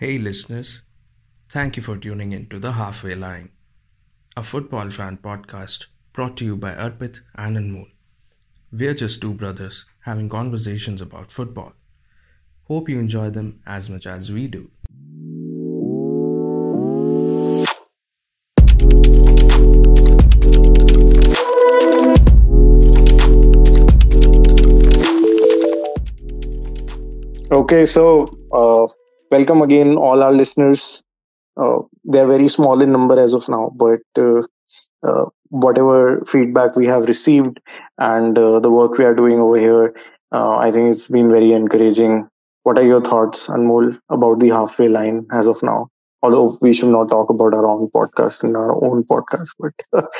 Hey listeners, thank you for tuning in to The Halfway Line, a football fan podcast brought to you by Arpit and Anmol. We're just two brothers having conversations about football. Hope you enjoy them as much as we do. Okay, so uh, welcome again all our listeners. Uh, they're very small in number as of now, but uh, uh whatever feedback we have received and uh, the work we are doing over here, uh, I think it's been very encouraging. What are your thoughts, Anmol, about the halfway line as of now? Although we should not talk about our own podcast in our own podcast, but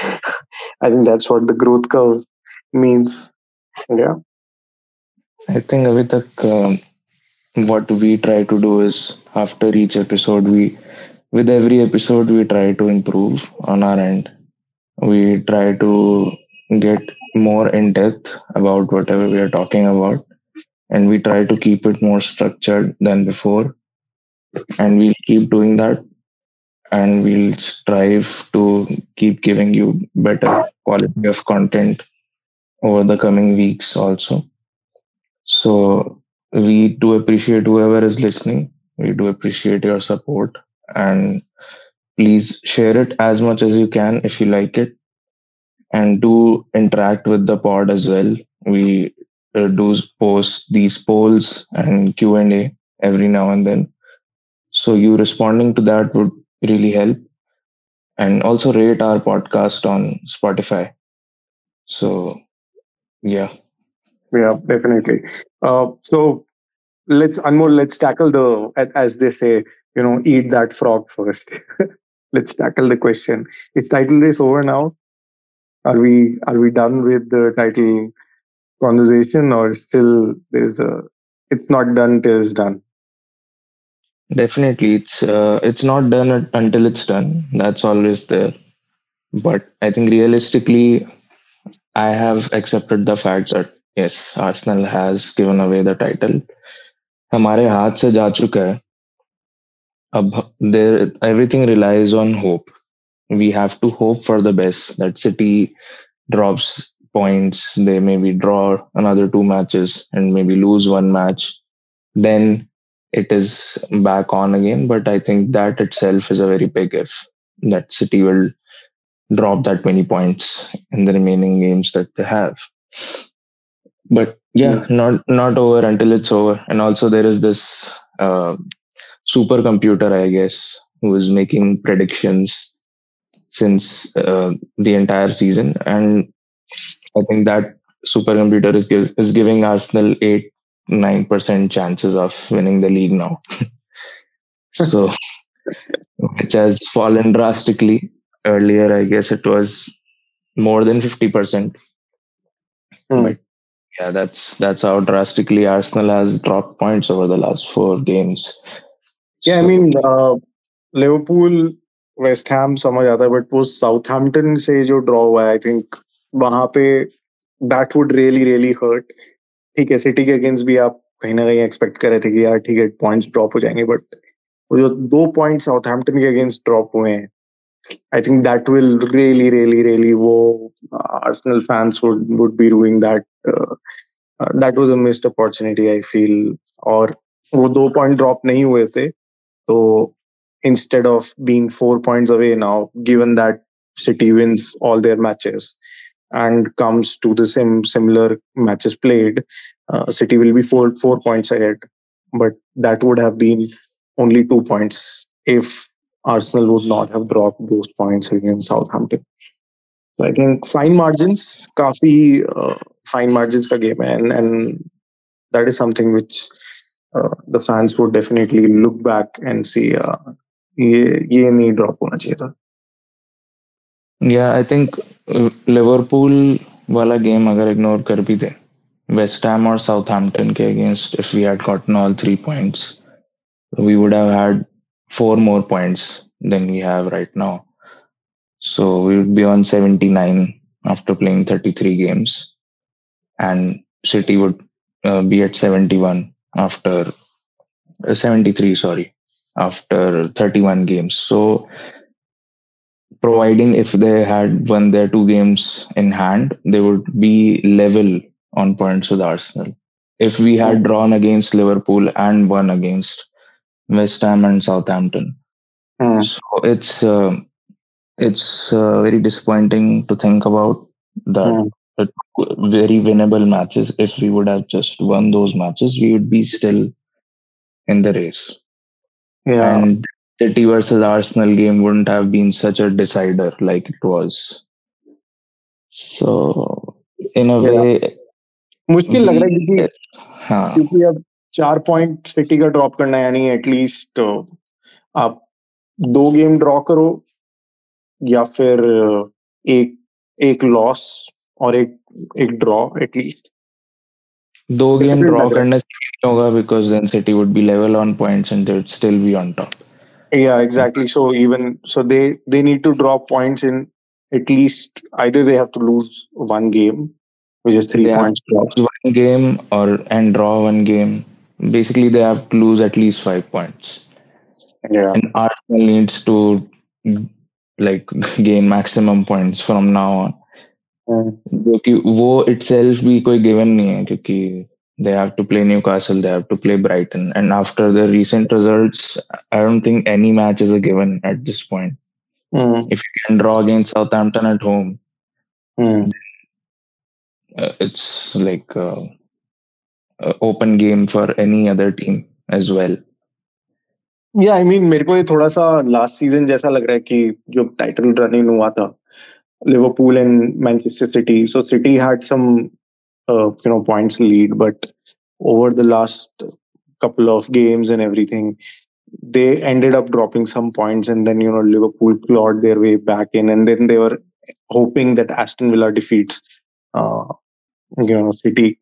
I think that's what the growth curve means. Yeah. I think Avitak, um, what we try to do is after each episode we with every episode we try to improve on our end. We try to get more in depth about whatever we are talking about and we try to keep it more structured than before and we'll keep doing that and we'll strive to keep giving you better quality of content over the coming weeks also so we do appreciate whoever is listening. We do appreciate your support and please share it as much as you can if you like it and do interact with the pod as well. We uh, do post these polls and Q&A every now and then. So you responding to that would really help and also rate our podcast on Spotify. So yeah. Yeah, definitely. Uh, so let's Anmol, let's tackle the as they say, you know, eat that frog first. let's tackle the question. Is title race over now? Are we are we done with the title conversation, or still there's a? It's not done till it's done. Definitely, it's uh, it's not done until it's done. That's always there. But I think realistically, I have accepted the fact that yes, Arsenal has given away the title. हमारे हाथ से जा चुका है. अब there everything relies on hope. We have to hope for the best. That City drops points. They maybe draw another two matches and maybe lose one match. Then it is back on again. But I think that itself is a very big if that City will drop that many points in the remaining games that they have. But yeah, not not over until it's over. And also there is this uh, supercomputer, I guess, who is making predictions since uh, the entire season, and I think that supercomputer is giv- is giving Arsenal eight nine percent chances of winning the league now. so which has fallen drastically. Earlier, I guess it was more than fifty percent. Hmm. But yeah, that's that's how drastically Arsenal has dropped points over the last four games. Yeah, I So, mean, uh, Liverpool West Ham समझ आता है but वो Southampton से जो draw हुआ है I think वहां पे that would really really hurt ठीक है सिटी के अगेंस्ट भी आप कहीं ना कहीं एक्सपेक्ट कर रहे थे कि यार ठीक है पॉइंट्स ड्रॉप हो जाएंगे बट वो जो दो पॉइंट साउथहैम्पटन के अगेंस्ट ड्रॉप हुए हैं I think that will really really really वो Arsenal fans would would be doing that that was a missed opportunity I feel और वो दो पॉइंट ड्रॉप नहीं हुए थे तो instead of being four points away now, given that City wins all their matches and comes to the same similar matches played, uh, City will be four four points ahead. But that would have been only two points if Arsenal would not have dropped those points against Southampton. So I think fine margins, काफी uh, fine margins का game है and and that is something which uh, the fans would definitely look back and see uh, ये ये नहीं drop होना चाहिए था yeah, I think uh, Liverpool वाला गेम अगर इग्नोर कर भी दे वेस्ट हैम और साउथहैम्पटन के against if we had gotten all three points we would have had four more points than we have right now so we would be on 79 after playing 33 games and city would uh, be at 71 after uh, 73 sorry after 31 games. So, providing if they had won their two games in hand, they would be level on points with Arsenal. If we had drawn against Liverpool and won against West Ham and Southampton, Hmm. so it's uh, it's uh, very disappointing to think about that. Hmm that Very winnable matches. If we would have just won those matches, we would be still in the race. Yeah. And City versus Arsenal game wouldn't have been such a decider like it was. So, in a Yeah. way, मुश्किल लग रहा है क्योंकि we, हाँ, क्योंकि अब चार point city का ड्रॉप करना है यानी एटलीस्ट आप दो गेम ड्रॉ करो या फिर एक एक लॉस और एक एक ड्रॉ एटलीस्ट दो गेम Difficult ड्रॉ लग रहा है। करने से नहीं होगा because then city would be level on points and they would still be on top Yeah, exactly. So even so, they they need to drop points in at least either they have to lose one game, which is three They have points drop. one game or and draw one game. Basically, they have to lose at least five points. Yeah. and Arsenal needs to like gain maximum points from now on. जो कि वो itself भी कोई given नहीं है क्योंकि they have to play Newcastle they have to play Brighton and after the recent results I don't think any match is a given at this point if you can draw against Southampton at home it's like open game for any other team as well या I mean मेरे को ये थोड़ा सा last season जैसा लग रहा है कि जो टाइटल रनिंग हुआ था Liverpool and Manchester City. So City had some uh, you know points lead, but over the last couple of games and everything, they ended up dropping some points, and then you know Liverpool clawed their way back in, and then they were hoping that Aston Villa defeats uh, you know City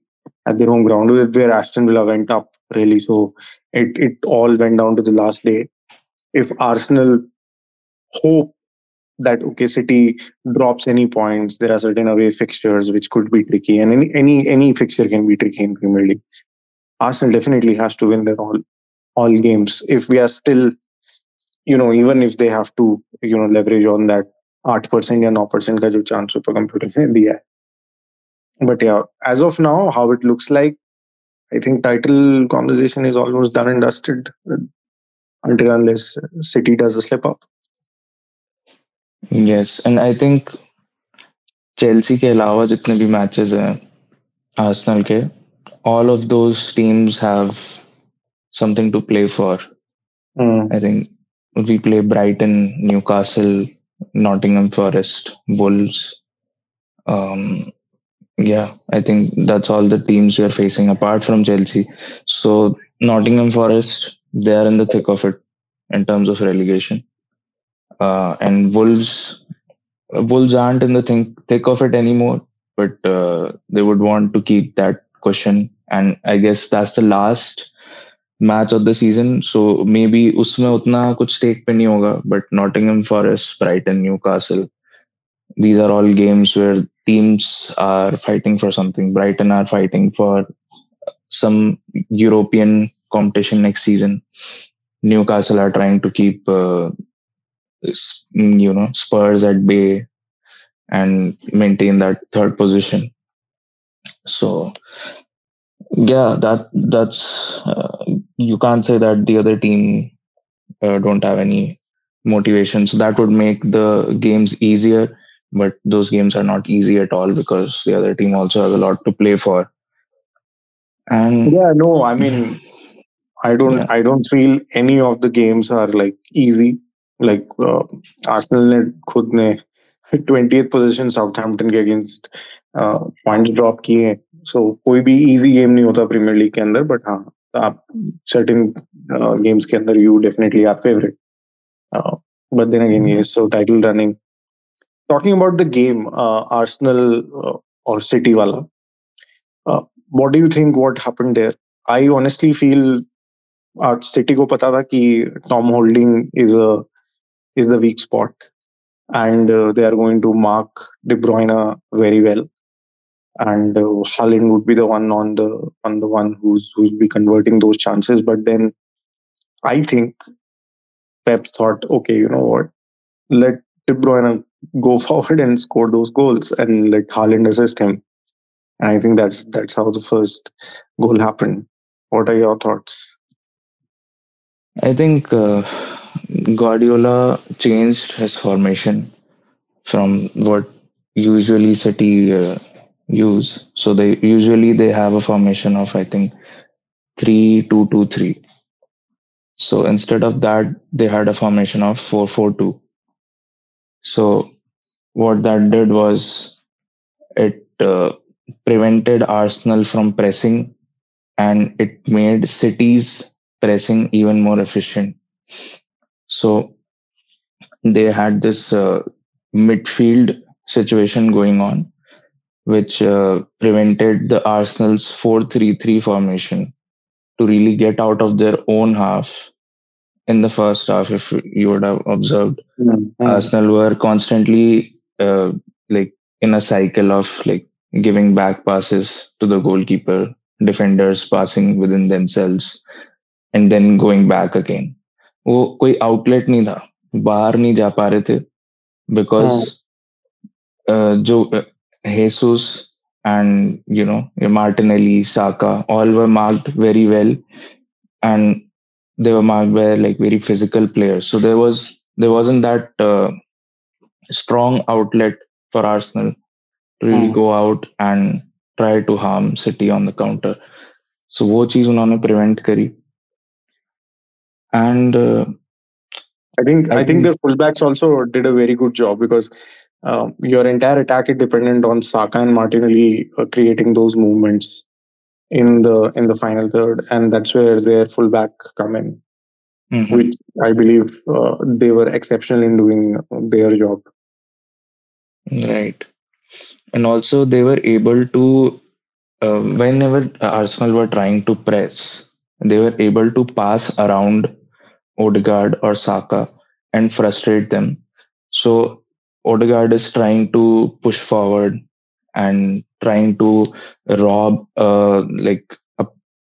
at their home ground, where Aston Villa went up really. So it it all went down to the last day. If Arsenal hope that okay, City drops any points, there are certain away fixtures which could be tricky, and any any any fixture can be tricky in Premier League. Arsenal definitely has to win their all all games. If we are still, you know, even if they have to, you know, leverage on that आठ percent या नौ percent का जो chance super computer ने दिया है but या as of now how it looks like I think title conversation is almost done and dusted until unless City does a slip up. Yes, and I think Chelsea के अलावा जितने भी matches हैं Arsenal के all of those teams have something to play for. Mm. I think we play Brighton, Newcastle, Nottingham Forest, Wolves. Um, yeah, I think that's all the teams we are facing apart from Chelsea. So Nottingham Forest, they are in the thick of it in terms of relegation. uh, and wolves wolves aren't in the think, thick of it anymore but uh, they would want to keep that question. And i guess that's the last match of the season. So maybe usme utna kuch stake pe nahi hoga but nottingham forest brighton newcastle these are all games where teams are fighting for something. Brighton are fighting for some european competition next season. Newcastle are trying to keep uh, you know, Spurs at bay and maintain that third position. So, yeah, that that's uh, you can't say that the other team uh, don't have any motivation. So that would make the games easier but those games are not easy at all because the other team also has a lot to play for. And Yeah, no, I mean, I don't, Yeah. I don't feel any of the games are like easy. Like Arsenal ने खुद ने twenty position Southampton के against points drop किए। हैं सो कोई भी easy game नहीं होता प्रीमियर लीग के अंदर बट हाँ आप सर्टिन गेम्स के अंदर you definitely are favourite but then again ये so title running talking about the game Arsenal और सिटी वाला what do you think what happened there I honestly feel City को पता था कि Tom Holding is a is the weak spot, and uh, they are going to mark De Bruyne very well, and uh, Haaland would be the one on the on the one who's who'll be converting those chances. But then, I think Pep thought, okay, you know what, let De Bruyne go forward and score those goals and let Haaland assist him. And I think that's that's how the first goal happened. What are your thoughts? I think uh, Guardiola changed his formation from what usually City uh, use. So they usually they have a formation of I think three two two three. So instead of that, they had a formation of four four two. So what that did was it uh, prevented Arsenal from pressing, and it made City's pressing even more efficient. So they had this uh, midfield situation going on, which uh, prevented the Arsenal's 4 3 3 formation to really get out of their own half in the first half. If you would have observed, Mm-hmm. Arsenal were constantly uh, like in a cycle of like giving back passes to the goalkeeper, defenders passing within themselves, and then going back again. वो कोई outlet नहीं था बाहर नहीं जा पा रहे थे बिकॉज़ जो Jesus and you know Martinelli, Saka, all were marked very well, and they were marked by like very physical players. So there was there wasn't that uh, strong outlet for Arsenal to really Hmm. go out and try to harm City on the counter. So वो चीज़ उन्होंने prevent करी and uh, I think I I think think- the fullbacks also did a very good job because um, your entire attack is dependent on Saka and Martinelli uh, creating those movements in the in the final third, and that's where their fullback come in, mhm. which I believe uh, they were exceptional in doing their job. Right. And also, they were able to, uh, whenever Arsenal were trying to press, they were able to pass around Odegaard or Saka and frustrate them. So, Odegaard is trying to push forward and trying to rob, uh, like, a,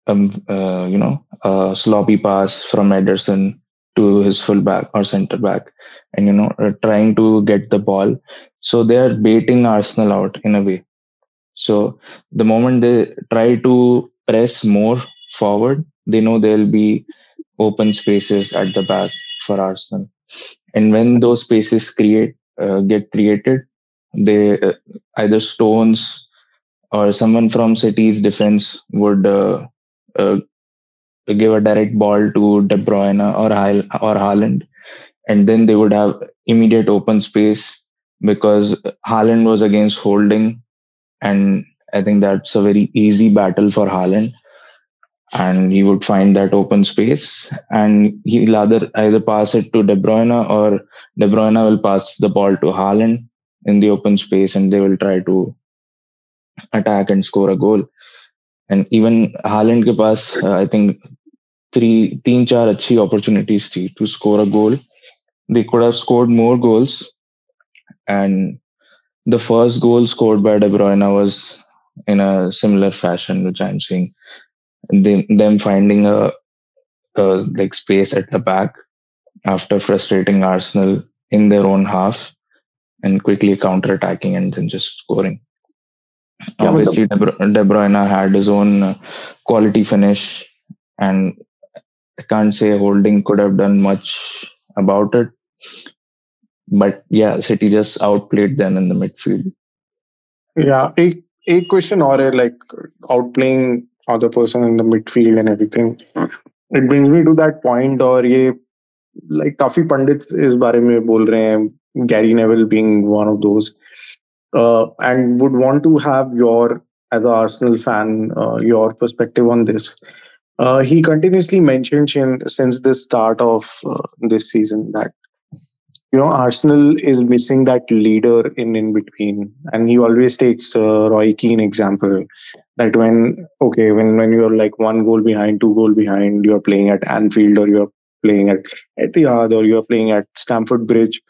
um, uh, you know, a sloppy pass from Ederson to his fullback or centre back, and you know, uh, trying to get the ball so they are baiting Arsenal out in a way. So the moment they try to press more forward, they know they'll be open spaces at the back for Arsenal. And when those spaces create uh, get created, they uh, either Stones or someone from City's defense would uh, uh, give a direct ball to De Bruyne or Hal- or Haaland, and then they would have immediate open space because Haaland was against Holding, and I think that's a very easy battle for Haaland and he would find that open space and he'll either, either pass it to De Bruyne or De Bruyne will pass the ball to Haaland in the open space and they will try to attack and score a goal. And even Haaland ke paas, uh, I think three, teen char achhi opportunities thi to score a goal. They could have scored more goals. And the first goal scored by De Bruyne was in a similar fashion, which I'm seeing them, them finding a, a like space at the back after frustrating Arsenal in their own half and quickly counter attacking and then just scoring. the- Obviously, De Bru- De Bruyne had his own uh, quality finish, and I can't say Holding could have done much about it. But yeah, City just outplayed them in the midfield. Yeah, a a question or a like outplaying other person in the midfield and everything. It brings me to that point और ये like काफी पंडित इस बारे में बोल रहे हैं Gary Neville being one of those uh, and would want to have your as an Arsenal fan uh, your perspective on this. Uh, he continuously mentioned in, since the start of uh, this season that you know Arsenal is missing that leader in in between, and he always takes uh, Roy Keane example that when okay when when you're like one goal behind, two goal behind, you're playing at Anfield or you're playing at Etihad or you're playing at Stamford Bridge.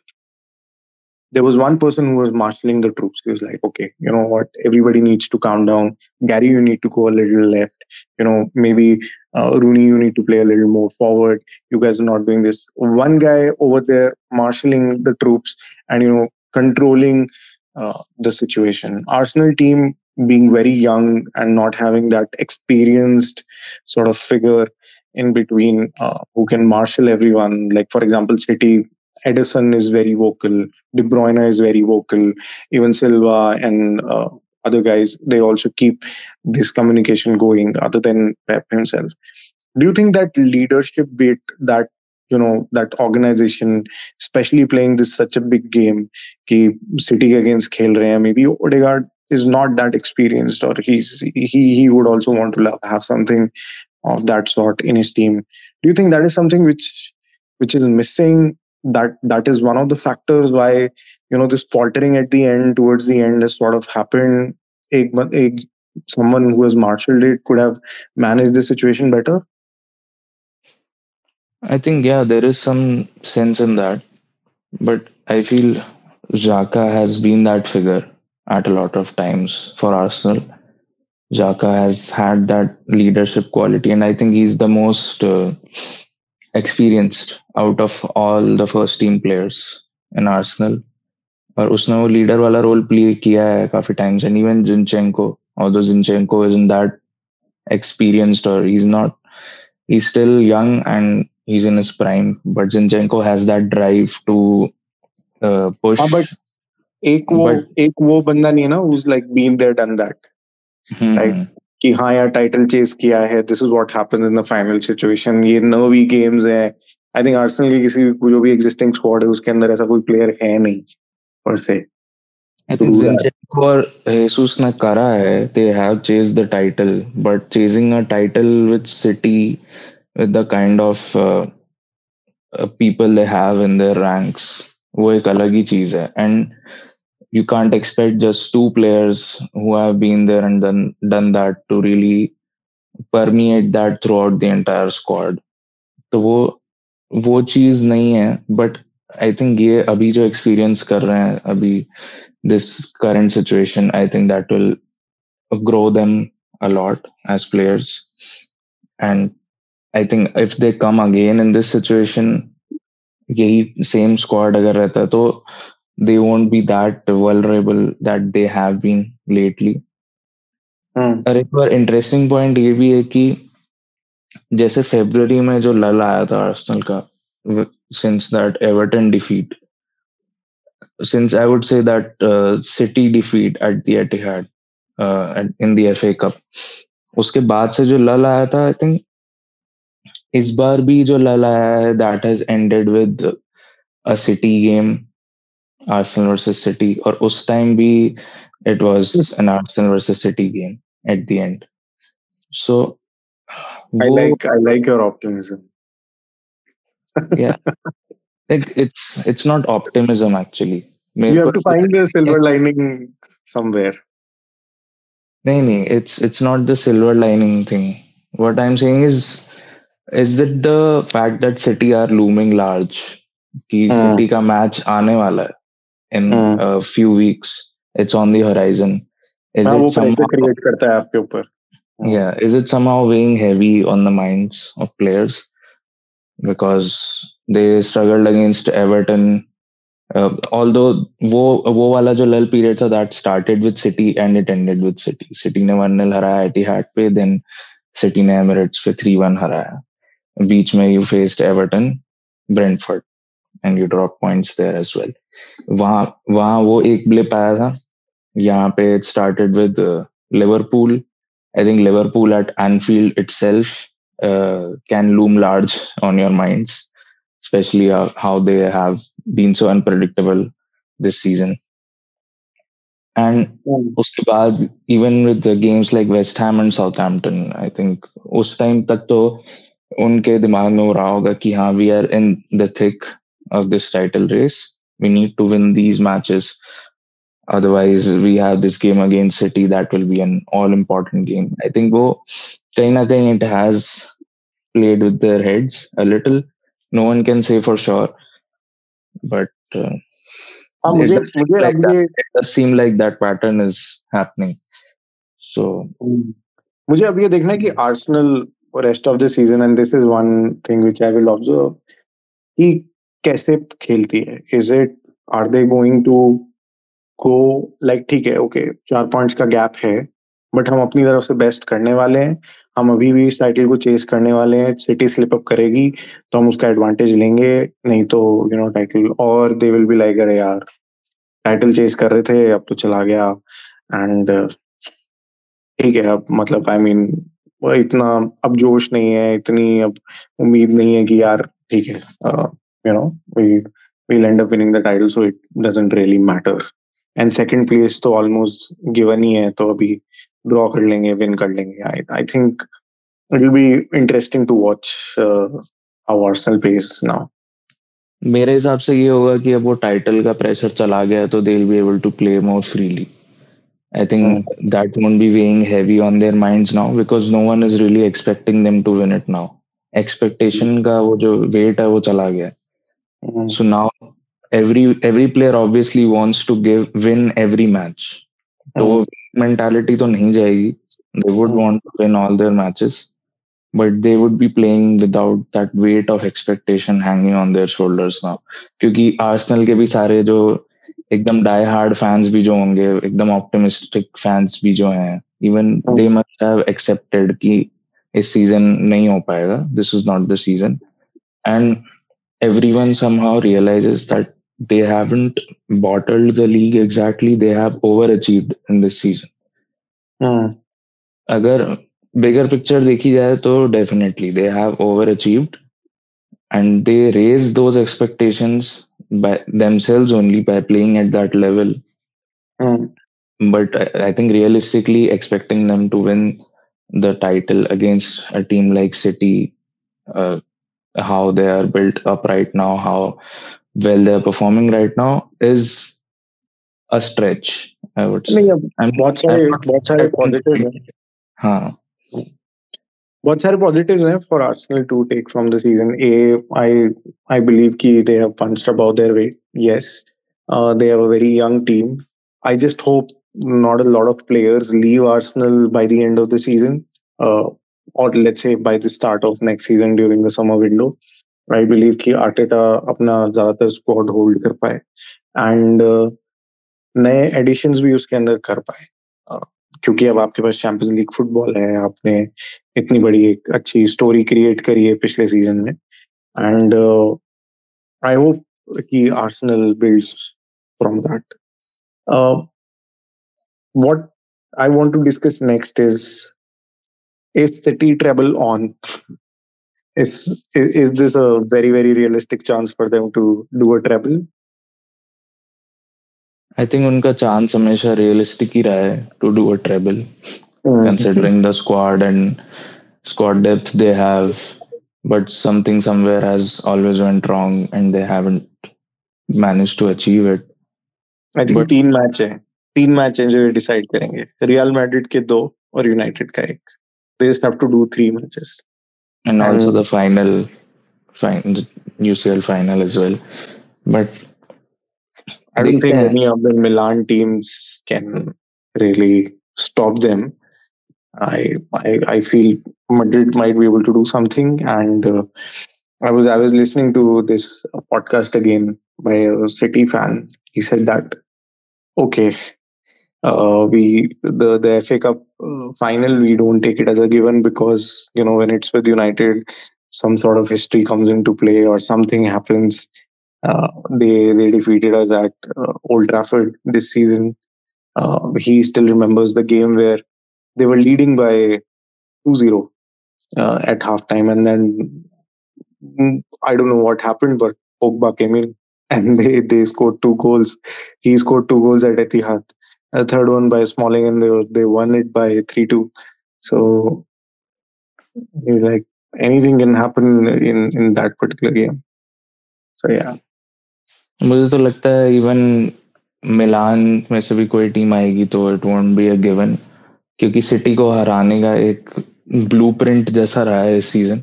there was one person who was marshalling the troops. He was like, okay, you know what? Everybody needs to calm down. Gary, you need to go a little left. You know, maybe uh, Rooney, you need to play a little more forward. You guys are not doing this. One guy over there marshalling the troops and, you know, controlling uh, the situation. Arsenal team being very young and not having that experienced sort of figure in between uh, who can marshal everyone. Like, for example, City Ederson is very vocal. De Bruyne is very vocal. Even Silva and uh, other guys, they also keep this communication going other than Pep himself. Do you think that leadership bit, that you know, that organization, especially playing this such a big game, ki City against khel rahe maybe Odegaard is not that experienced, or he's he he would also want to have something of that sort in his team. Do you think that is something which which is missing? That that is one of the factors why you know this faltering at the end towards the end has sort of happened. Someone who has marshaled it could have managed the situation better? I think yeah there is some sense in that. But i feel Xhaka has been that figure at a lot of times for Arsenal. Xhaka has had that leadership quality, and I think he's the most uh, experienced out of all the first team players in Arsenal. और उसने वो leader वाला role play किया है काफी times and even जिनचेंको although Zinchenko isn't that experienced or he's not he's still young and he's in his prime but Zinchenko has that drive to uh, push हाँ, but एक वो एक वो बंदा नहीं है ना was like been there done that कि हाँ यार टाइटल चेस किया है this is what happens in the final situation ये नर्वी गेम्स है। आई थिंक आर्सेनल की किसी जो भी एग्जिस्टिंग स्क्वाड है उसके अंदर ऐसा कोई प्लेयर है नहीं पर से टाइटल बट चेजिंग वो एक अलग ही चीज़ है। And you can't expect just two players who have been there and done done that to really permeate that throughout the entire squad. तो वो वो चीज नहीं है बट आई थिंक ये अभी जो एक्सपीरियंस कर रहे हैं अभी this current situation I think that will grow them a lot as players and i think if they come again in this situation यही सेम स्क्वाड अगर रहता तो they won't be that vulnerable that they have been lately hmm. और एक बार interesting point ये भी है कि जैसे फेब्रुवरी में जो लल आया था आर्सेनल का since that Everton defeat since I would say that uh, City defeat at the Etihad uh, in the FA Cup उसके बाद से जो लल आया था आई थिंक इस बार भी जो लल आया है that has ended with a City game Arsenal versus City, or us time भी it was an Arsenal versus City game at the end. So I like I like your optimism. yeah, like it's it's not optimism actually. You have to find the silver lining somewhere. No, no, it's it's not the silver lining thing. What I'm saying is, is it the fact that City are looming large? कि City का match आने वाला है in mm. a few weeks. It's on the horizon. Is हाँ, it somehow, create करता है आपके ऊपर. Yeah, is it somehow weighing heavy on the minds of players because they struggled against Everton? Uh, although वो वो वाला जो lull period था that started with City and it ended with City. City ने वन nil हराया Etihad पे, then City ने Emirates पे थ्री वन हराया. बीच में you faced Everton, Brentford, and you dropped points there as well. वहाँ वहाँ वो एक ब्लिप आया था। यहाँ पे it started with Liverpool I think Liverpool at Anfield itself can loom large on your mind specially how they have been so unpredictable this season and उसके बाद even with games like West Ham and Southampton I think उस time तक तो उनके दिमाग में हो रहा होगा कि हाँ we are in the of this title race we need to win these matches. Otherwise, we have this game against City that will be an all important game. I think wo, kahin na kahin it has played with their heads a little. No one can say for sure. But uh, हाँ it मुझे does seem मुझे like अब that. ये It does seem like that pattern is happening. So मुझे अब ये देखना है कि Arsenal rest of the season and this is one thing which I will observe कि कैसे खेलती है? Is it are they going to go like ठीक है ओके चार पॉइंट्स का गैप है बट हम अपनी तरफ़ से बेस्ट करने वाले हैं। हम अभी भी इस टाइटल को चेस करने वाले हैं सिटी स्लिप अप करेगी तो हम उसका एडवांटेज लेंगे नहीं तो यू नो टाइटल और दे विल बी लाइक अरे यार टाइटल चेस कर रहे थे अब तो चला गया। एंड ठीक है अब मतलब आई I मीन mean, इतना अब जोश नहीं है इतनी अब उम्मीद नहीं है कि यार ठीक है you know we we'll end up winning the title so it doesn't really matter and second place तो almost given ही है तो अभी draw कर लेंगे win कर लेंगे I I think it will be interesting to watch uh, how Arsenal plays now मेरे हिसाब से ये होगा कि अब वो टाइटल का प्रेशर चला गया तो they will be able to play more freely I think that won't be weighing heavy on their minds now because no one is really expecting them to win it now expectation का वो जो wait है वो चला गया Mm. so now every every player obviously wants to give win every match तो वो mentality तो नहीं जाएगी they would want to win all their matches but they would be playing without that weight of expectation hanging on their shoulders now क्योंकि Arsenal के भी सारे जो एकदम डाई हार्ड फैंस भी जो होंगे एकदम ऑप्टिमिस्टिक फैंस भी जो हैं even they must have accepted कि इस सीज़न नहीं हो पाएगा this is not the season and everyone somehow realizes that they haven't bottled the league exactly they have overachieved in this season Mm. अगर bigger picture देखी जाए तो definitely they have over achieved and they raise those expectations by themselves only by playing at that level Mm. but I, I think realistically expecting them to win the title against a team like city uh, how they are built up right now how well they're performing right now is a stretch i would say नहीं अब I'm- बहुत सारे I'm not- बहुत सारे positive हैं हाँ बहुत सारे positives हैं for Arsenal to take from the season. A, I I believe कि they have punched above their weight. Yes, uh, they have a very young team. I just hope not a lot of players leave Arsenal by the end of the season, uh, or let's say by the start of next season during the summer window. I believe कि Arteta अपना ज़्यादातर squad hold कर पाए। And uh, नए editions भी उसके अंदर कर पाए। Uh, क्योंकि अब आपके पास चैंपियंस लीग फुटबॉल है आपने इतनी बड़ी एक अच्छी स्टोरी क्रिएट करी है पिछले सीज़न में। एंड आई होप कि Arsenal builds from that what I want to discuss next is is city treble on is, is is this a very very realistic chance for them to do a treble I think उनका chance हमेशा realistic ही रहा है to do a treble considering the squad and squad depth they have but something somewhere has always went wrong and they haven't managed to achieve it I think But- तीन match है तीन match है जो decide करेंगे real Madrid के दो और United का एक they just have to do three matches. And, and also the final, fin- the UCL final as well. But I don't think any of the Milan teams can really stop them. I I, I feel Madrid might be able to do something. And uh, I was I was listening to this podcast again by a City fan. He said that okay, uh, we the the FA Cup uh, final we don't take it as a given because you know when it's with United, some sort of history comes into play or something happens. Uh, they they defeated us at uh, Old Trafford this season. Uh, he still remembers the game where they were leading by 2-0 uh, at halftime, and then mm, I don't know what happened, but Pogba came in and they, they scored two goals. He scored two goals at Etihad. A third one by Smalling, and they they won it by 3-2. So he's like anything can happen in in that particular game. So yeah. मुझे तो लगता है even मिलान में से भी कोई team आएगी तो it won't be a given क्योंकि सिटी को हराने का एक ब्लूप्रिंट जैसा रहा है इस सीज़न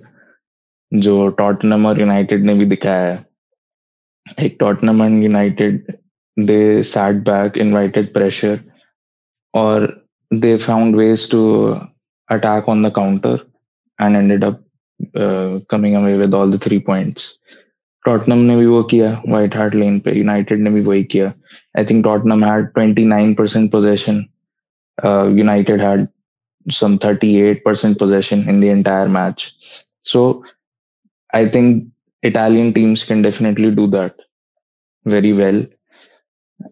जो टॉटनम और यूनाइटेड ने भी दिखाया है एक Tottenham and United they sat back, invited pressure, or they found ways to attack on the counter and ended up uh, coming away with all the three points. Tottenham ने भी वो किया White Hart Lane पे United ने भी वही किया I think Tottenham had 29% possession uh, United had some 38% possession in the entire match so I think Italian teams can definitely do that very well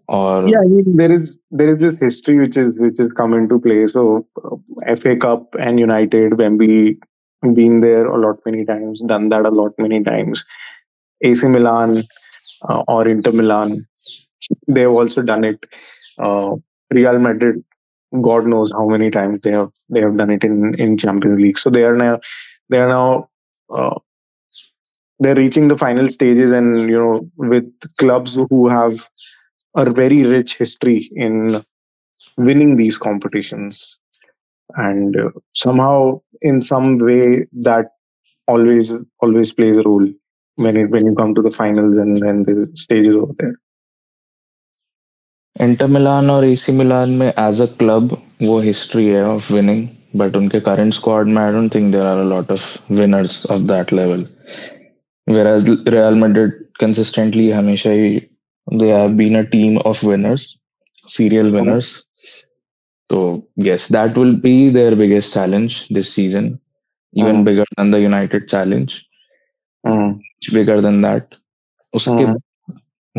or Yeah, I mean there is there is this history which is which is come into play. So uh, FA Cup and United, Wembley, been there a lot many times, done that a lot many times. AC Milan uh, or Inter Milan, they have also done it. Uh, Real Madrid, God knows how many times they have they have done it in in Champions League. So they are now they are now uh, they're reaching the final stages, and you know with clubs who have a very rich history in winning these competitions and uh, somehow in some way that always always plays a role when it when you come to the finals and and the stages over there Inter Milan और AC Milan में as a club वो history है of winning but उनके current squad में I don't think there are a lot of winners of that level whereas Real Madrid consistently हमेशा ही they have been a team of winners serial winners so yes that will be their biggest challenge this season even Mm. bigger than the United challenge Mm. much bigger than that उसके Mm.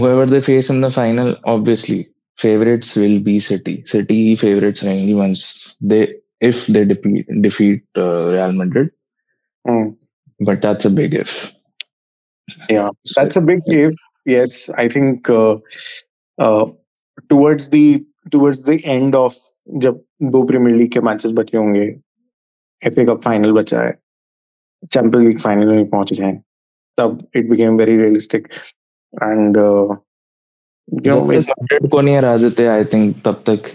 whoever they face in the final obviously favorites will be city city he favorites रहेंगी once they if they defeat defeat uh, real madrid Mm. but that's a big if Yeah, So, that's a big if. Yes, I think uh, uh, towards the towards the end of जब दो premiere league के matches बचे होंगे FA cup final बचा है champions league final में पहुंच गए हैं, तब it became very realistic and you no जब तक madrid को नहीं हरा देते आई थिंक तब तक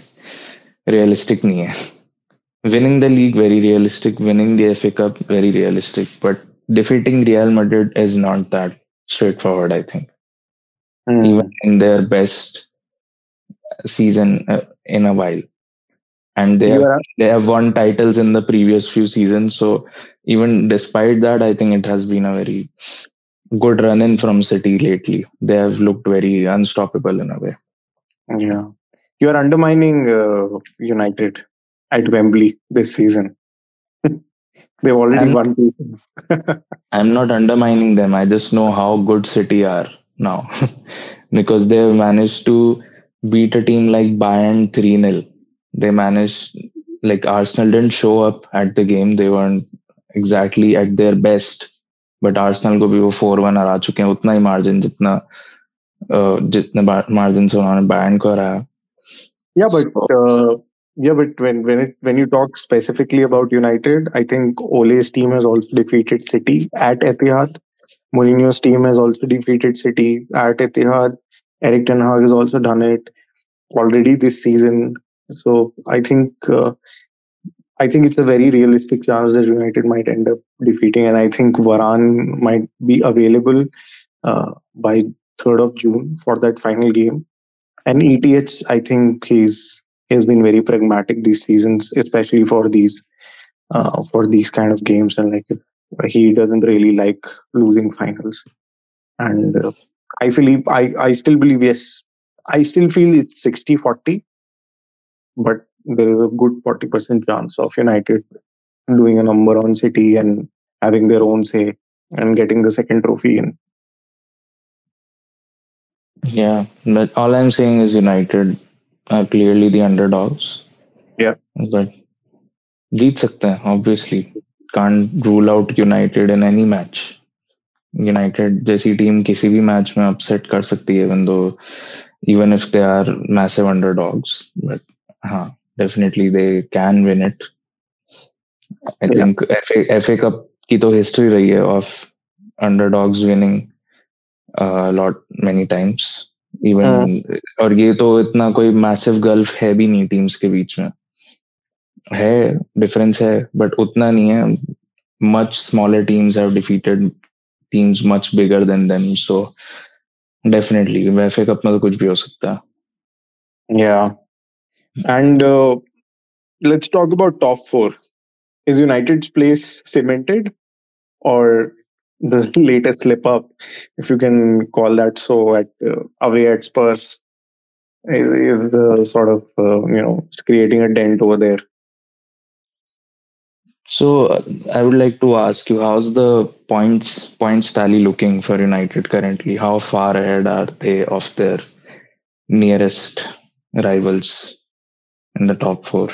रियलिस्टिक नहीं है winning the league very realistic winning the fa cup very realistic but defeating real madrid is not that straightforward i think Hmm. even in their best season uh, in a while and they have, You they have won titles in the previous few seasons so even despite that i think it has been a very good run in from city lately they have looked very unstoppable in a way Yeah. You are undermining uh, United at Wembley this season. They've already I'm- won. i'm not undermining them i just know how good city are now because they have managed to beat a team like bayern 3-0 they managed like arsenal didn't show up at the game they weren't exactly at their best but Arsenal को भी वो four one हरा चुके हैं उतना ही margin जितना अ, जितने margin से उन्होंने बैन को हराया Yeah, but uh, yeah, but when when it when you talk specifically about United, I think Ole's team has also defeated City at Etihad. Mourinho's team has also defeated City at Etihad. Erik Ten Hag has also done it already this season. So I think uh, I think it's a very realistic chance that United might end up defeating, and I think Varane might be available uh, by third of June for that final game. And ETH, I think he's he's been very pragmatic these seasons, especially for these uh, for these kind of games, and like he doesn't really like losing finals. And uh, I believe I I still believe yes, I still feel it's 60-40, but there is a good forty percent chance of United doing a number on City and having their own say and getting the second trophy in. Yeah, but all I'm saying is United are clearly the underdogs. Yeah. But जीत सकते हैं obviously. can't rule out United in any match. United जैसी team किसी भी match में upset कर सकती है though even if they are massive underdogs but हाँ definitely they can win it I think FA Cup की तो हिस्ट्री रही है of underdogs winning lot many times even और ये तो इतना कोई मैसिव गल्फ है भी नहीं टीम्स के बीच में। है डिफरेंस है बट उतना नहीं है much smaller teams have defeated teams much bigger than them so definitely वैफे cup में तो कुछ भी हो सकता है Yeah. And uh, let's talk about top four. Is United's place cemented or the latest slip up, if you can call that so, at uh, away at Spurs, is, is uh, sort of uh, you know it's creating a dent over there. So uh, I would like to ask you, how's the points points tally looking for United currently? How far ahead are they of their nearest rivals in the top four?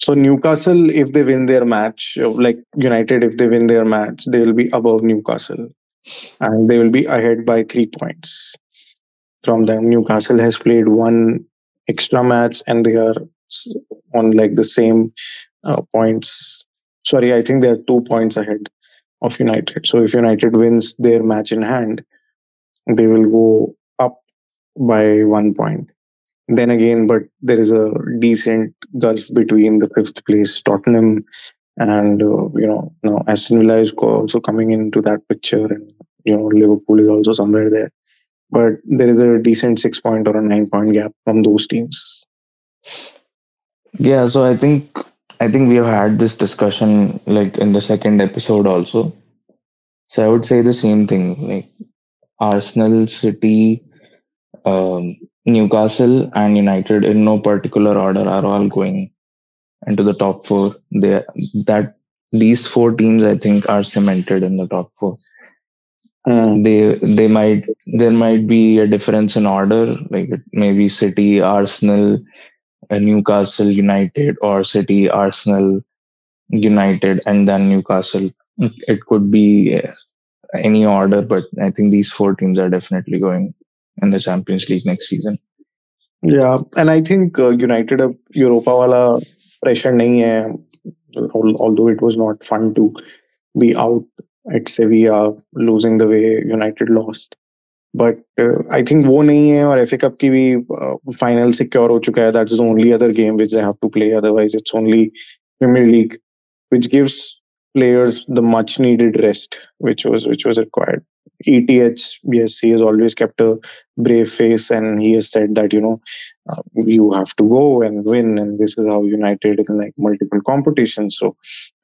So Newcastle, if they win their match, uh, like United, if they win their match, they will be above Newcastle, and they will be ahead by three points from them. Newcastle has played one extra match, and they are on like the same uh, points. Sorry, I think they are two points ahead of United. So if United wins their match in hand, they will go up by one point. Then again, but there is a decent gulf between the fifth place Tottenham and uh, you know now Aston Villa is also coming into that picture, and you know Liverpool is also somewhere there. But there is a decent six point or a nine point gap from those teams. Yeah, so I think I think we have had this discussion like in the second episode also. So I would say the same thing. Like Arsenal, City, um, Newcastle, and United in no particular order are all going into the top four. They that these four teams I think are cemented in the top four. Mm. They they might there might be a difference in order, like maybe City, Arsenal, Newcastle, United, or City, Arsenal, United, and then Newcastle. It could be uh, any order, but I think these four teams are definitely going in the Champions League next season. Yeah, and I think uh, United अब Europa वाला pressure नहीं है. al- Although it was not fun to be out at Sevilla losing the way United lost. Uh, I think वो नहीं है और FA Cup की भी uh, final secure हो चुका है. That's the only other game which they have to play. Otherwise, it's only Premier League, which gives players the much needed rest, which was which was required. ETH, yes, he has always kept a brave face, and he has said that you know uh, you have to go and win, and this is how United in like multiple competitions. So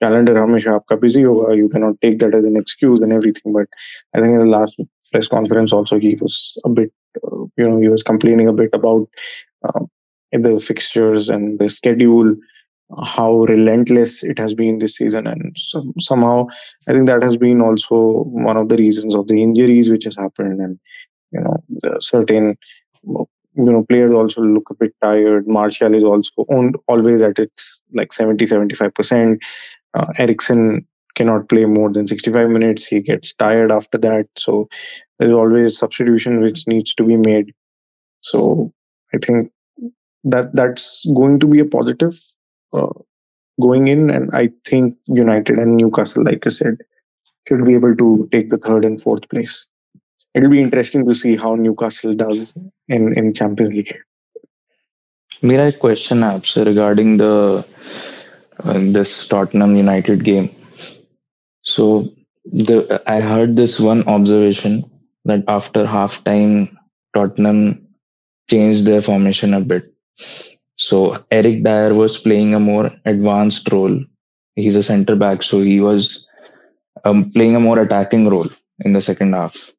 calendar हमेशा आपका busy. You cannot take that as an excuse and everything. But I think in the last press conference also he was a bit, uh, you know, he was complaining a bit about uh, the fixtures and the schedule, how relentless it has been this season, and some, somehow I think that has been also one of the reasons of the injuries which has happened, and you know, certain you know players also look a bit tired. Martial is also on, always at its like 70 75 percent. Uh, Eriksen cannot play more than 65 minutes. He gets tired after that. So there's always substitution which needs to be made. So i think that that's going to be a positive uh, going in. And i think united and newcastle like i said should be able to take the third and fourth place. It'll be interesting to see how newcastle does in in champions league. Mira, question apps regarding the uh, this Tottenham United game. So the I heard this one observation that after half time Tottenham changed their formation a bit. So Eric Dier was playing a more advanced role. He's a center back, so he was um, playing a more attacking role in the second half.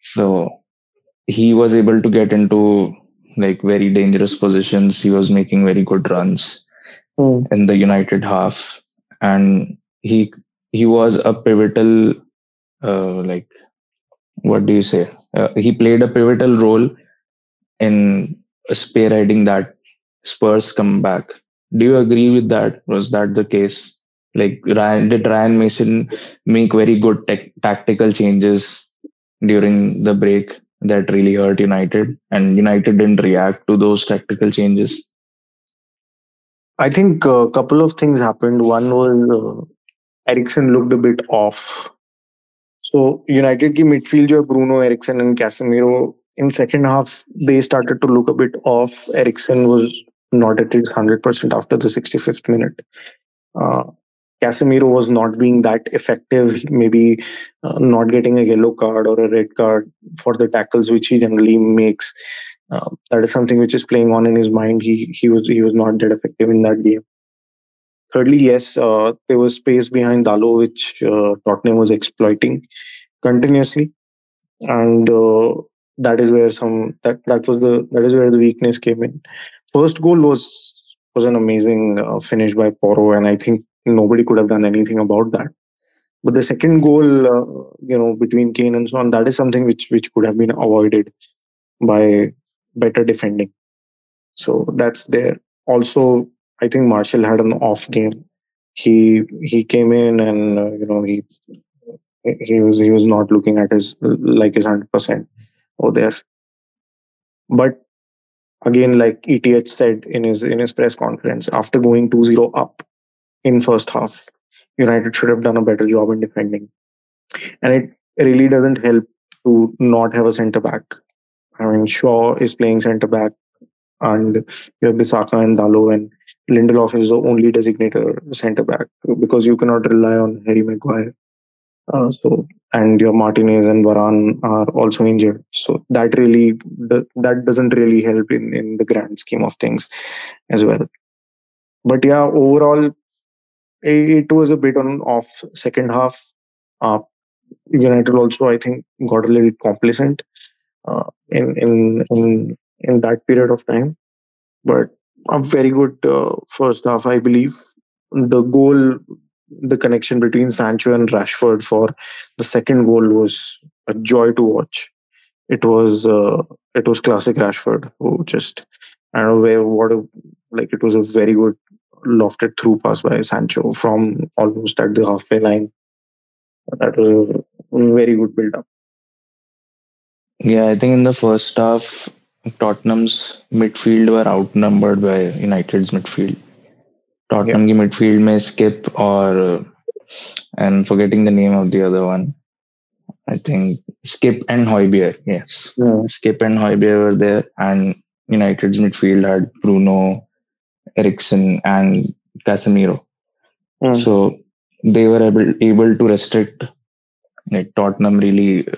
So he was able to get into like very dangerous positions. He was making very good runs in the United half, and he he was a pivotal, uh, like what do you say? Uh, he played a pivotal role in spearheading that Spurs comeback. Do you agree with that? Was that the case? Like Ryan, did Ryan Mason make very good tec- tactical changes during the break that really hurt United, and United didn't react to those tactical changes? I think a couple of things happened. One was uh, Eriksen looked a bit off. So United ki midfield jo Bruno, Eriksen and Casemiro in second half they started to look a bit off. Eriksen was not at his hundred percent after the sixty fifth minute. Uh, Casemiro was not being that effective, maybe uh, not getting a yellow card or a red card for the tackles which he generally makes. Uh, that is something which is playing on in his mind. He he was he was not that effective in that game. Thirdly, yes, uh, there was space behind Dalot which uh, Tottenham was exploiting continuously, and uh, that is where some that that was the that is where the weakness came in. First goal was was an amazing uh, finish by Porro, and I think nobody could have done anything about that. But the second goal, uh, you know, between Kane and so on, that is something which which could have been avoided by better defending. So that's there. Also, I think Martial had an off game. He he came in and uh, you know he he was he was not looking at his like his hundred percent over there. But again, like ETH said in his in his press conference, after going 2-0 up in first half, United should have done a better job in defending. And it really doesn't help to not have a centre back. I mean, Shaw is playing centre back, and you have Bissaka and Dalot, and Lindelof is the only designated centre back because you cannot rely on Harry Maguire. Uh, so and your Martinez and Varane are also injured. So that really that doesn't really help in in the grand scheme of things as well. But yeah, overall, it was a bit on off second half. Uh, United also, I think, got a little complacent uh, in in in in that period of time. But a very good uh, first half, I believe. The goal the connection between Sancho and Rashford for the second goal was a joy to watch. It was uh, it was classic Rashford who just I don't know where what a, like it was a very good lofted through pass by Sancho from almost at the halfway line. That was a very good build up. Yeah, I think in the first half, Tottenham's midfield were outnumbered by United's midfield. Tottenham's midfield midfield Skip skip uh, and forgetting the name of the other one. I think Skip and Højbjerg. Yes. Hmm. Skip and Højbjerg were there, and United's midfield had Bruno, Eriksen, and Casemiro. Hmm. So they were able able to restrict like Tottenham really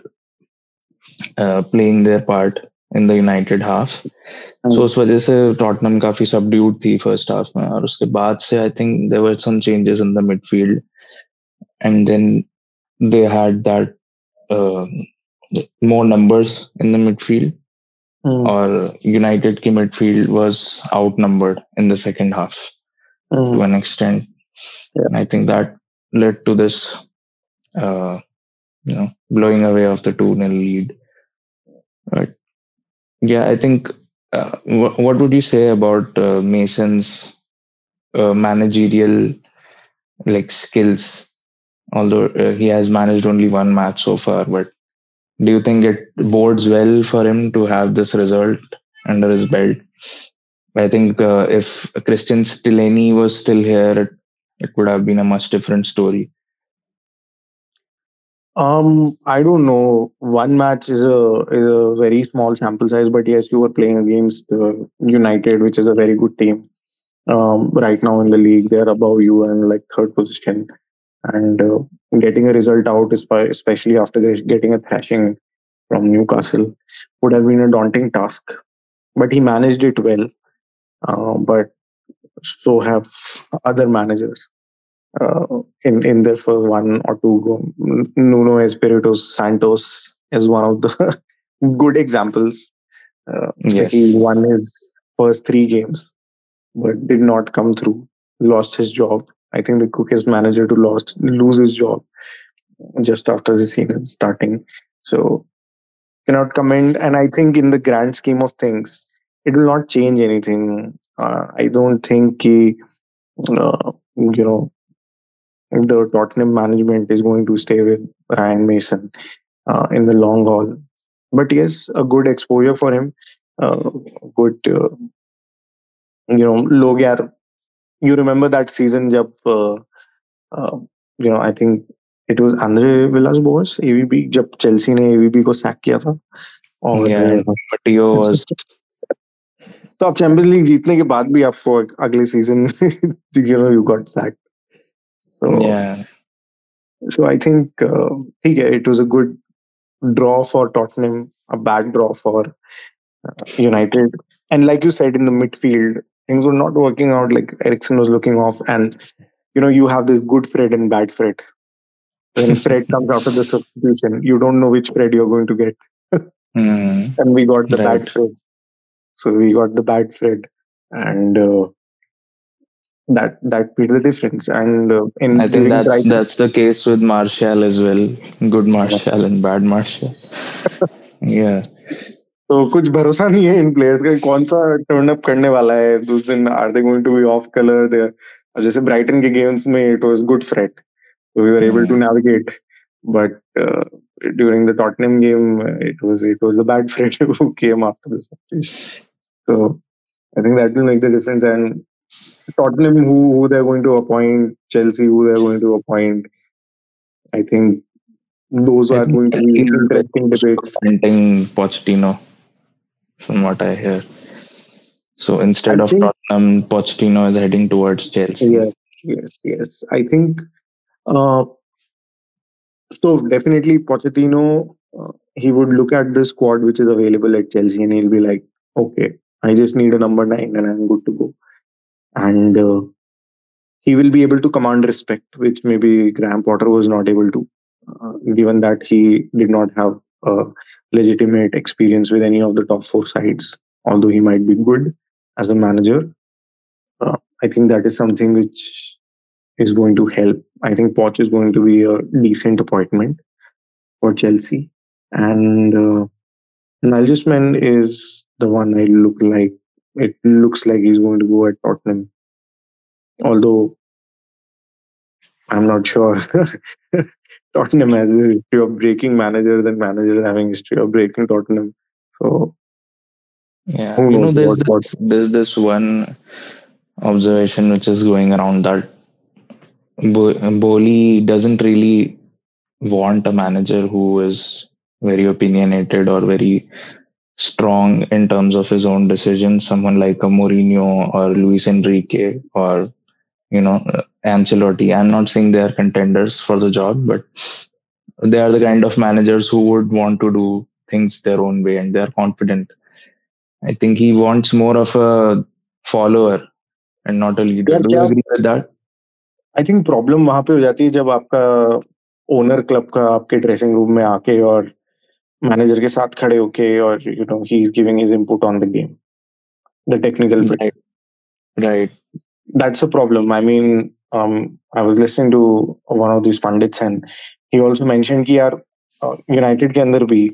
uh, playing their part in the United half so उस वजह से Tottenham काफी subdued थी first half में और उसके बाद से I think there were some changes in the midfield and then they had that more numbers in the midfield mm. or United की midfield was outnumbered in the second half mm. to an extent. Yeah. And I think that led to this, uh, you know, blowing away of the 2 0 lead. But yeah, I think. Uh, wh- what would you say about uh, Mason's uh, managerial like skills? Although uh, he has managed only one match so far, but do you think it bodes well for him to have this result under his belt? I think uh, if Cristian Stellini was still here, it, it would have been a much different story. Um, I don't know. One match is a is a very small sample size, but yes, you were playing against uh, United, which is a very good team. Um, right now in the league, they're above you and like third position, and uh, getting a result out, especially after getting a thrashing from Newcastle, would have been a daunting task. But he managed it well. Uh, but so have other managers uh, in in there for one or two. Nuno Espirito Santos is one of the good examples. Uh, yes. He won his first three games, but did not come through. Lost his job. I think the quickest manager to lost lose his job just after the season starting. So cannot comment. And I think in the grand scheme of things, it will not change anything. Uh, I don't think he, uh, you know, the Tottenham management is going to stay with Ryan Mason uh, in the long haul. But yes, a good exposure for him. Uh, good, uh, you know, Logyar. You remember that season, jab, uh, uh, you know, I think it was Andre Villas-Boas, AVB, जब Chelsea ने AVB को sack किया था और yeah, was तो आप champions league जीतने के बाद भी आपको अगले season you know you got sac so yeah. So I think uh, it was a good draw for Tottenham, a bad draw for uh, United, and like you said in the midfield, things were not working out. Like Eriksen was looking off, and you know you have this good Fred and bad Fred. When Fred comes after the substitution, you don't know which Fred you're going to get, mm. and we got the right. bad Fred. So we got the bad Fred, and uh, that that made the difference. And uh, in I think during that's Brighton- that's the case with Martial as well. Good Martial and bad Martial. Yeah. तो कुछ भरोसा नहीं है इन players का कि कौन सा turn up करने वाला है दूसरे दिन are they going to be of colour दे और जैसे ब्राइटन के गेम्स में it was good freight so we were able to navigate but uh, during the Tottenham game uh, it was it was the bad Fred who came after the substitution so I think that will make the difference and Tottenham who, who they're going to appoint Chelsea who they're going to appoint I think those I are think going to be interesting debates Appointing Pochettino, from what I hear. So instead I of think- Tottenham, Pochettino is heading towards Chelsea. Yes, yes, yes. I think uh, so. Definitely, Pochettino. Uh, he would look at the squad which is available at Chelsea, and he'll be like, "Okay, I just need a number nine, and I'm good to go." And uh, he will be able to command respect, which maybe Graham Potter was not able to, uh, given that he did not have a legitimate experience with any of the top four sides. Although he might be good as a manager, uh, I think that is something which is going to help. I think Poch is going to be a decent appointment for Chelsea, and uh, Nagelsmann is the one I look like. It looks like he's going to go at Tottenham, although I'm not sure. Tottenham has a history of breaking managers and managers having history of breaking Tottenham. So Yeah, Who you know, there's what- this, there's this one observation which is going around that Bo- Boehly doesn't really want a manager who is very opinionated or very strong in terms of his own decisions. Someone like a Mourinho or Luis Enrique or you know uh, Ancelotti. I'm not saying they are contenders for the job, but they are the kind of managers who would want to do things their own way and they are confident. I think he wants more of a follower and not a leader. Yeah, Do you yeah. agree with that? I think problem वहां पे हो जाती है जब आपका owner club का आपके dressing room में आके और मैनेजर के साथ खड़े होके और you know he is giving his input on the game the technical right right that's a problem I mean um, I was listening to one of these pundits, and he also mentioned कि यार United के अंदर भी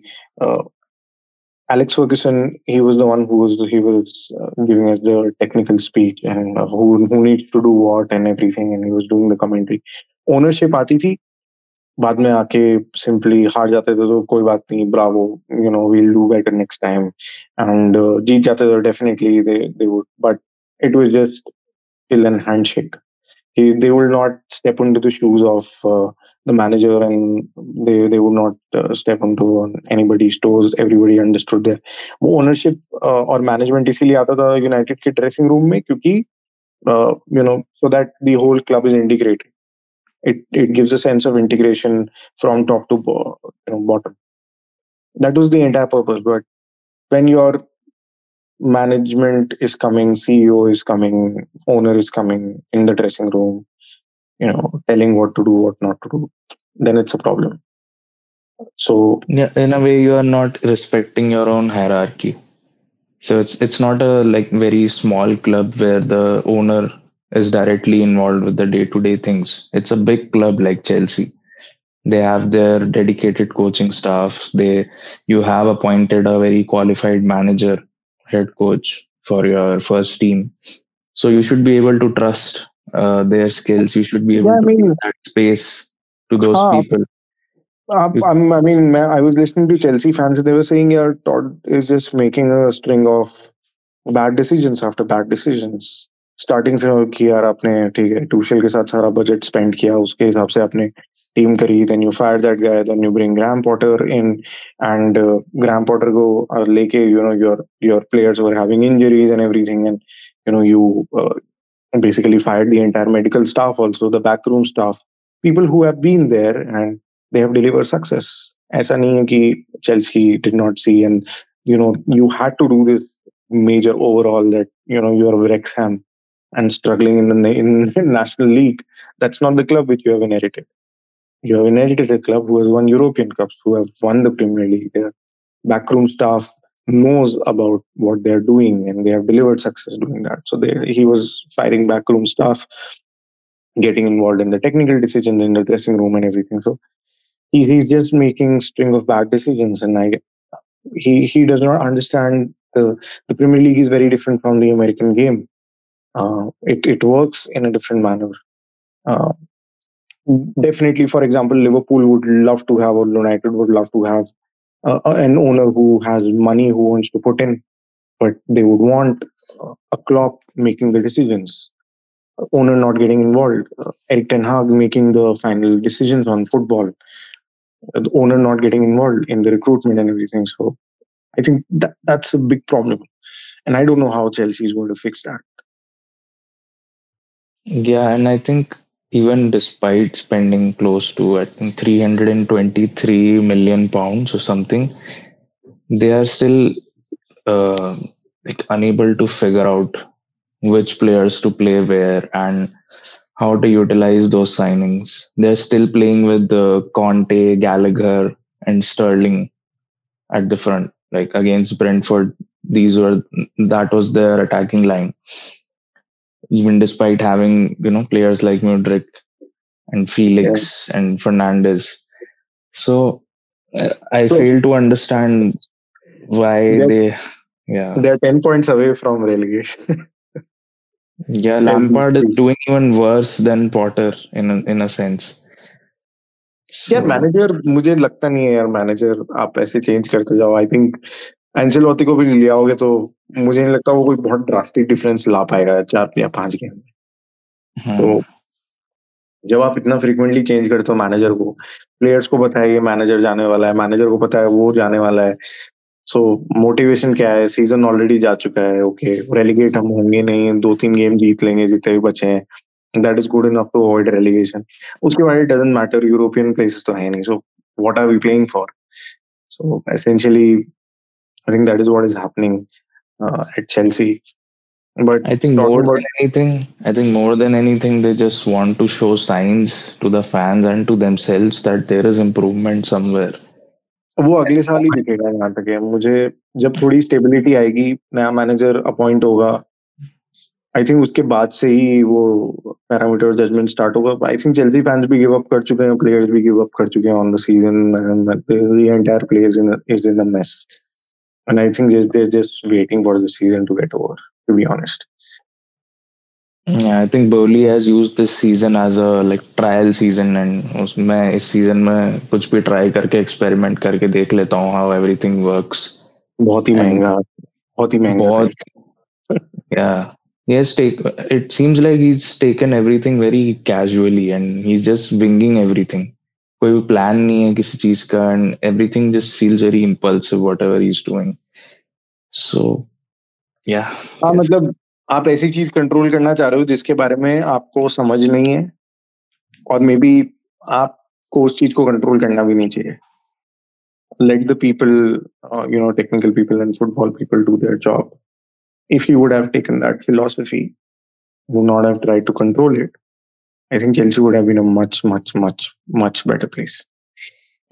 he was the one who was he was uh, giving us the technical speech and uh, who who needs to do what and everything and he was doing the commentary ownership आती थी बाद में आके simply हार जाते थे तो कोई बात नहीं bravo you know we'll do better next time and जीत जाते थे definitely they they would but it was just till an handshake कि they would not step in to the shoes of the manager and they they would not step in to anybody stores everybody understood their वो ownership और management इसीलिए आता था United के dressing room में क्योंकि you know so that the whole club is integrated It it gives a sense of integration from top to bo- you know bottom. That was the entire purpose. But when your management is coming, CEO is coming, owner is coming in the dressing room, you know, telling what to do, what not to do, then it's a problem. So Yeah, in a way, you are not respecting your own hierarchy. So it's it's not a like very small club where the owner is directly involved with the day-to-day things. It's a big club like Chelsea. They have their dedicated coaching staff. They you have appointed a very qualified manager, head coach for your first team. So you should be able to trust uh, their skills. You should be able Yeah, I to mean- give that space to those Huh. people. uh, I'm, I mean, I was listening to Chelsea fans and they were saying, yeah, Todd is just making a string of bad decisions after bad decisions. Starting से कि यार आपने, ठीक है tuition के साथ सारा budget spend किया, उसके हिसाब से आपने टीम करी then you fire that guy then you bring Graham Potter in and Graham Potter को लेके you know your your players were having injuries and everything and you know you basically fire the entire medical staff also the back room staff people who have been there and they have deliver success ऐसा नहीं है कि Chelsea did not see and you know you had to do this major overall that you know you are वेक्सैम and struggling in the in national league. That's not the club which you have inherited. You have inherited a club who has won European Cups, who have won the Premier League. Their backroom staff knows about what they're doing and they have delivered success doing that. So they, he was firing backroom staff, getting involved in the technical decisions in the dressing room and everything. So he, he's just making string of bad decisions and I he he does not understand the the Premier League is very different from the American game. Uh, it it works in a different manner. Uh, definitely, for example, Liverpool would love to have, or United would love to have uh, an owner who has money who wants to put in, but they would want a Klopp making the decisions, owner not getting involved, Erik Ten Hag making the final decisions on football, the owner not getting involved in the recruitment and everything. So I think that that's a big problem, and I don't know how Chelsea is going to fix that. Yeah, and I think even despite spending close to I think 323 million pounds or something, they are still uh, like unable to figure out which players to play where and how to utilize those signings. They're still playing with the Conte, Gallagher, and Sterling at the front, like against Brentford. These were that was their attacking line even despite having you know players like Mudryk and Felix yeah. and Fernandez. So uh, I so, fail to understand why they yeah they're 10 points away from relegation. yeah, Lampard is doing even worse than Potter in a, in a sense. Yeah, यार manager मुझे लगता नहीं है यार manager आप ऐसे change करते जाओ आई थिंक एंचेलोटी को भी लिया होगे तो मुझे नहीं लगता वो कोई बहुत ड्रास्टिक डिफरेंस ला पाएगा चार या पाँच गेम में। हाँ। तो जब आप इतना फ्रीक्वेंटली चेंज करते हो मैनेजर को प्लेयर्स को पता है ये मैनेजर जाने वाला है मैनेजर को पता है वो जाने वाला है सो so, मोटिवेशन क्या है? सीज़न ऑलरेडी जा चुका है ओके रेलीगेट हम होंगे नहीं दो तीन गेम जीत लेंगे जितने भी बचे हैं that is good enough to avoid relegation उसके बाद it doesn't matter European places तो है नहीं so what are we playing for so essentially I think that is what is happening uh, at Chelsea. But I think more about, than anything, I think more than anything, they just want to show signs to the fans and to themselves that there is improvement somewhere. वो अगले साल ही दिखेगा यहाँ तक है मुझे जब थोड़ी स्टेबिलिटी आएगी नया मैनेजर अपॉइंट होगा आई थिंक उसके बाद से ही वो पैरामीटर जजमेंट स्टार्ट होगा आई थिंक चेल्सी फैंस भी गिव अप कर चुके हैं प्लेयर्स भी गिव अप कर चुके हैं on the season the entire players in is in a mess and I think they're just waiting for the season to get over, to be honest. Yeah, I think Boehly has used this season as a like trial season. And उसमें इस season में कुछ भी try करके experiment करके देख लेता हूँ how everything works. बहुत ही महंगा बहुत ही महंगा बहुत या yes take it seems like he's taken everything very casually and he's just winging everything. कोई भी प्लान नहीं है किसी चीज़ का and everything just feel very impulse whatever is doing so yeah हाँ मतलब आप ऐसी चीज़ कंट्रोल करना चाह रहे हो जिसके बारे में आपको समझ नहीं है और मे बी आपको उस चीज़ को कंट्रोल करना भी नहीं चाहिए। Let the people you know technical people and football people do their job if you would have taken that philosophy would not have tried to control it I think Chelsea would have been a much, much, much, much better place.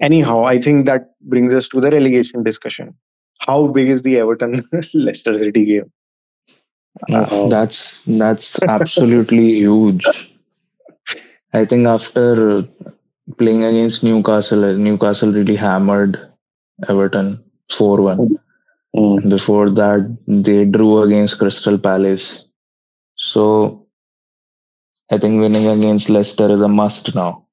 Anyhow, I think that brings us to the relegation discussion. How big is the Everton Leicester City game? Uh, that's that's absolutely huge. I think after playing against Newcastle, Newcastle really hammered Everton 4 1. Mm. Before that, they drew against Crystal Palace. So I think winning against Leicester is a must now.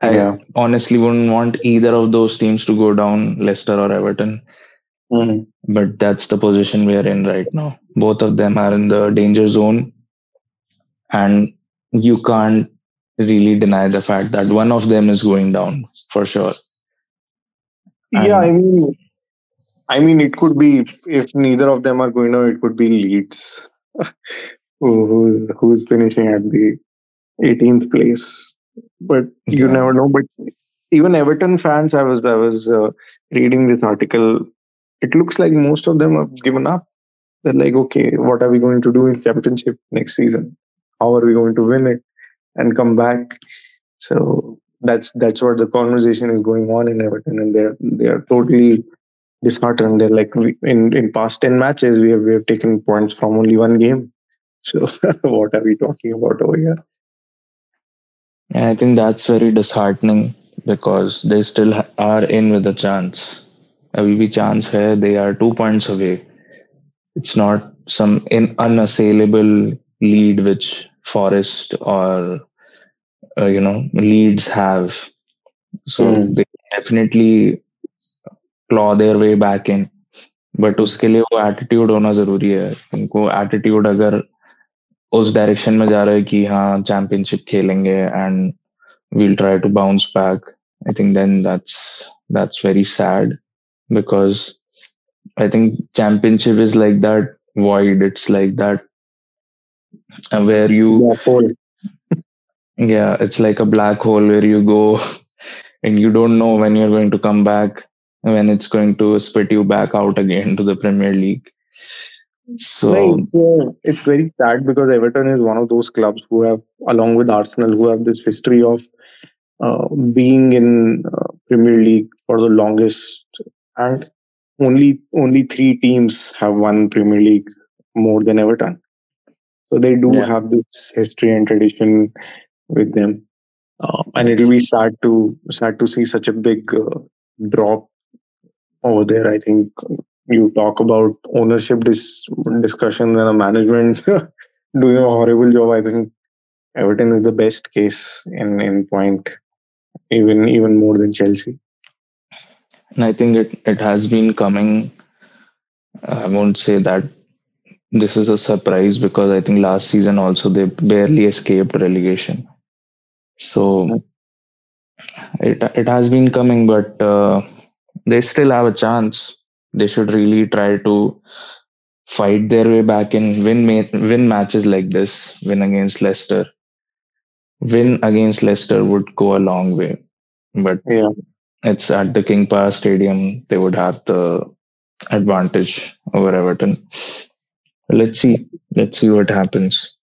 I yeah. honestly wouldn't want either of those teams to go down, Leicester or Everton. Mm-hmm. But that's the position we are in right now. Both of them are in the danger zone. And you can't really deny the fact that one of them is going down for sure. And yeah, I mean, I mean, it could be if neither of them are going down, it could be Leeds. who, who's who's finishing at the 18th place. But you Yeah. never know. But even Everton fans, I was I was uh, reading this article. It looks like most of them have given up. They're like, okay, what are we going to do in championship next season? How are we going to win it and come back? So that's that's what the conversation is going on in Everton, and they're they're totally disheartened. They're like, we, in in past ten matches, we have we have taken points from only one game. So, what are we talking about over here? Yeah, I think that's very disheartening because they still are in with a chance. अभी भी chance here; They are two points away. It's not some in unassailable lead which Forest or uh, you know Leeds have. So mm. they definitely claw their way back in. But उसके लिए वो attitude होना जरूरी है उनको attitude अगर उस direction में जा रहा है कि हाँ चैंपियनशिप खेलेंगे and we'll try to bounce back i think then that's that's very sad because i think championship is like that void it's like that uh, where you Yeah, Paul. yeah it's like a black hole where you go and you don't know when you're going to come back when it's going to spit you back out again to the premier league so No, it's, uh, it's very sad because Everton is one of those clubs who have, along with Arsenal, who have this history of uh, being in uh, Premier League for the longest, and only only three teams have won Premier League more than Everton. So they do Yeah. have this history and tradition with them, uh, and it'll be sad to sad to see such a big uh, drop over there. I think you talk about ownership dis- discussions and a management doing a horrible job. I think Everton is the best case in in point, even even more than Chelsea. and i think it, it has been coming i won't say that this is a surprise because i think last season also they barely escaped relegation so it it has been coming but uh, they still have a chance they should really try to fight their way back and win ma- win matches like this. Win against leicester. Win against leicester would go a long way. But Yeah, it's at the king power stadium they would have the advantage over everton. Let's see. Let's see what happens.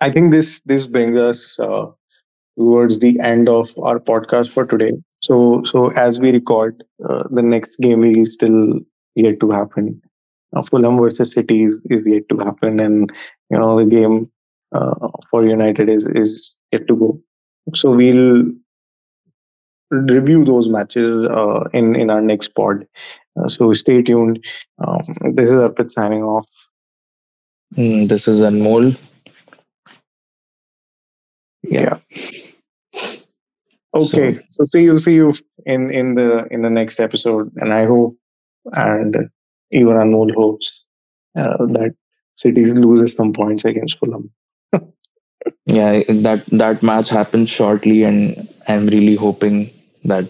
I think this this brings us uh, towards the end of our podcast for today. So so as we record, uh, the next game is still yet to happen. Uh, Fulham versus City is, is yet to happen, and you know the game uh, for United is is yet to go. So we'll review those matches uh, in in our next pod. Uh, so stay tuned. Um, this is Arpit signing off. Mm, this is Anmol. Yeah Okay. So see you see you in in the in the next episode, and I hope and even Anmol hopes uh, that City loses some points against Fulham. Yeah, that that match happened shortly, and I'm really hoping that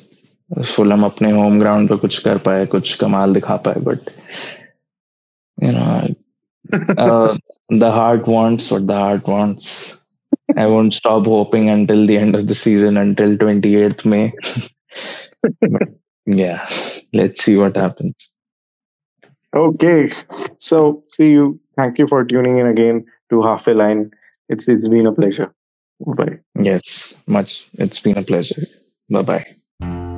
Fulham अपने home ground पे कुछ कर पाए, कुछ कमाल दिखा पाए. But you know, uh, the heart wants what the heart wants. I won't stop hoping until the end of the season, until 28th May. But, yeah, let's see what happens. Okay. So see you. Thank you for tuning in again to Half a Line. It's it's been a pleasure. Bye. Yes, much. It's been a pleasure. Bye bye.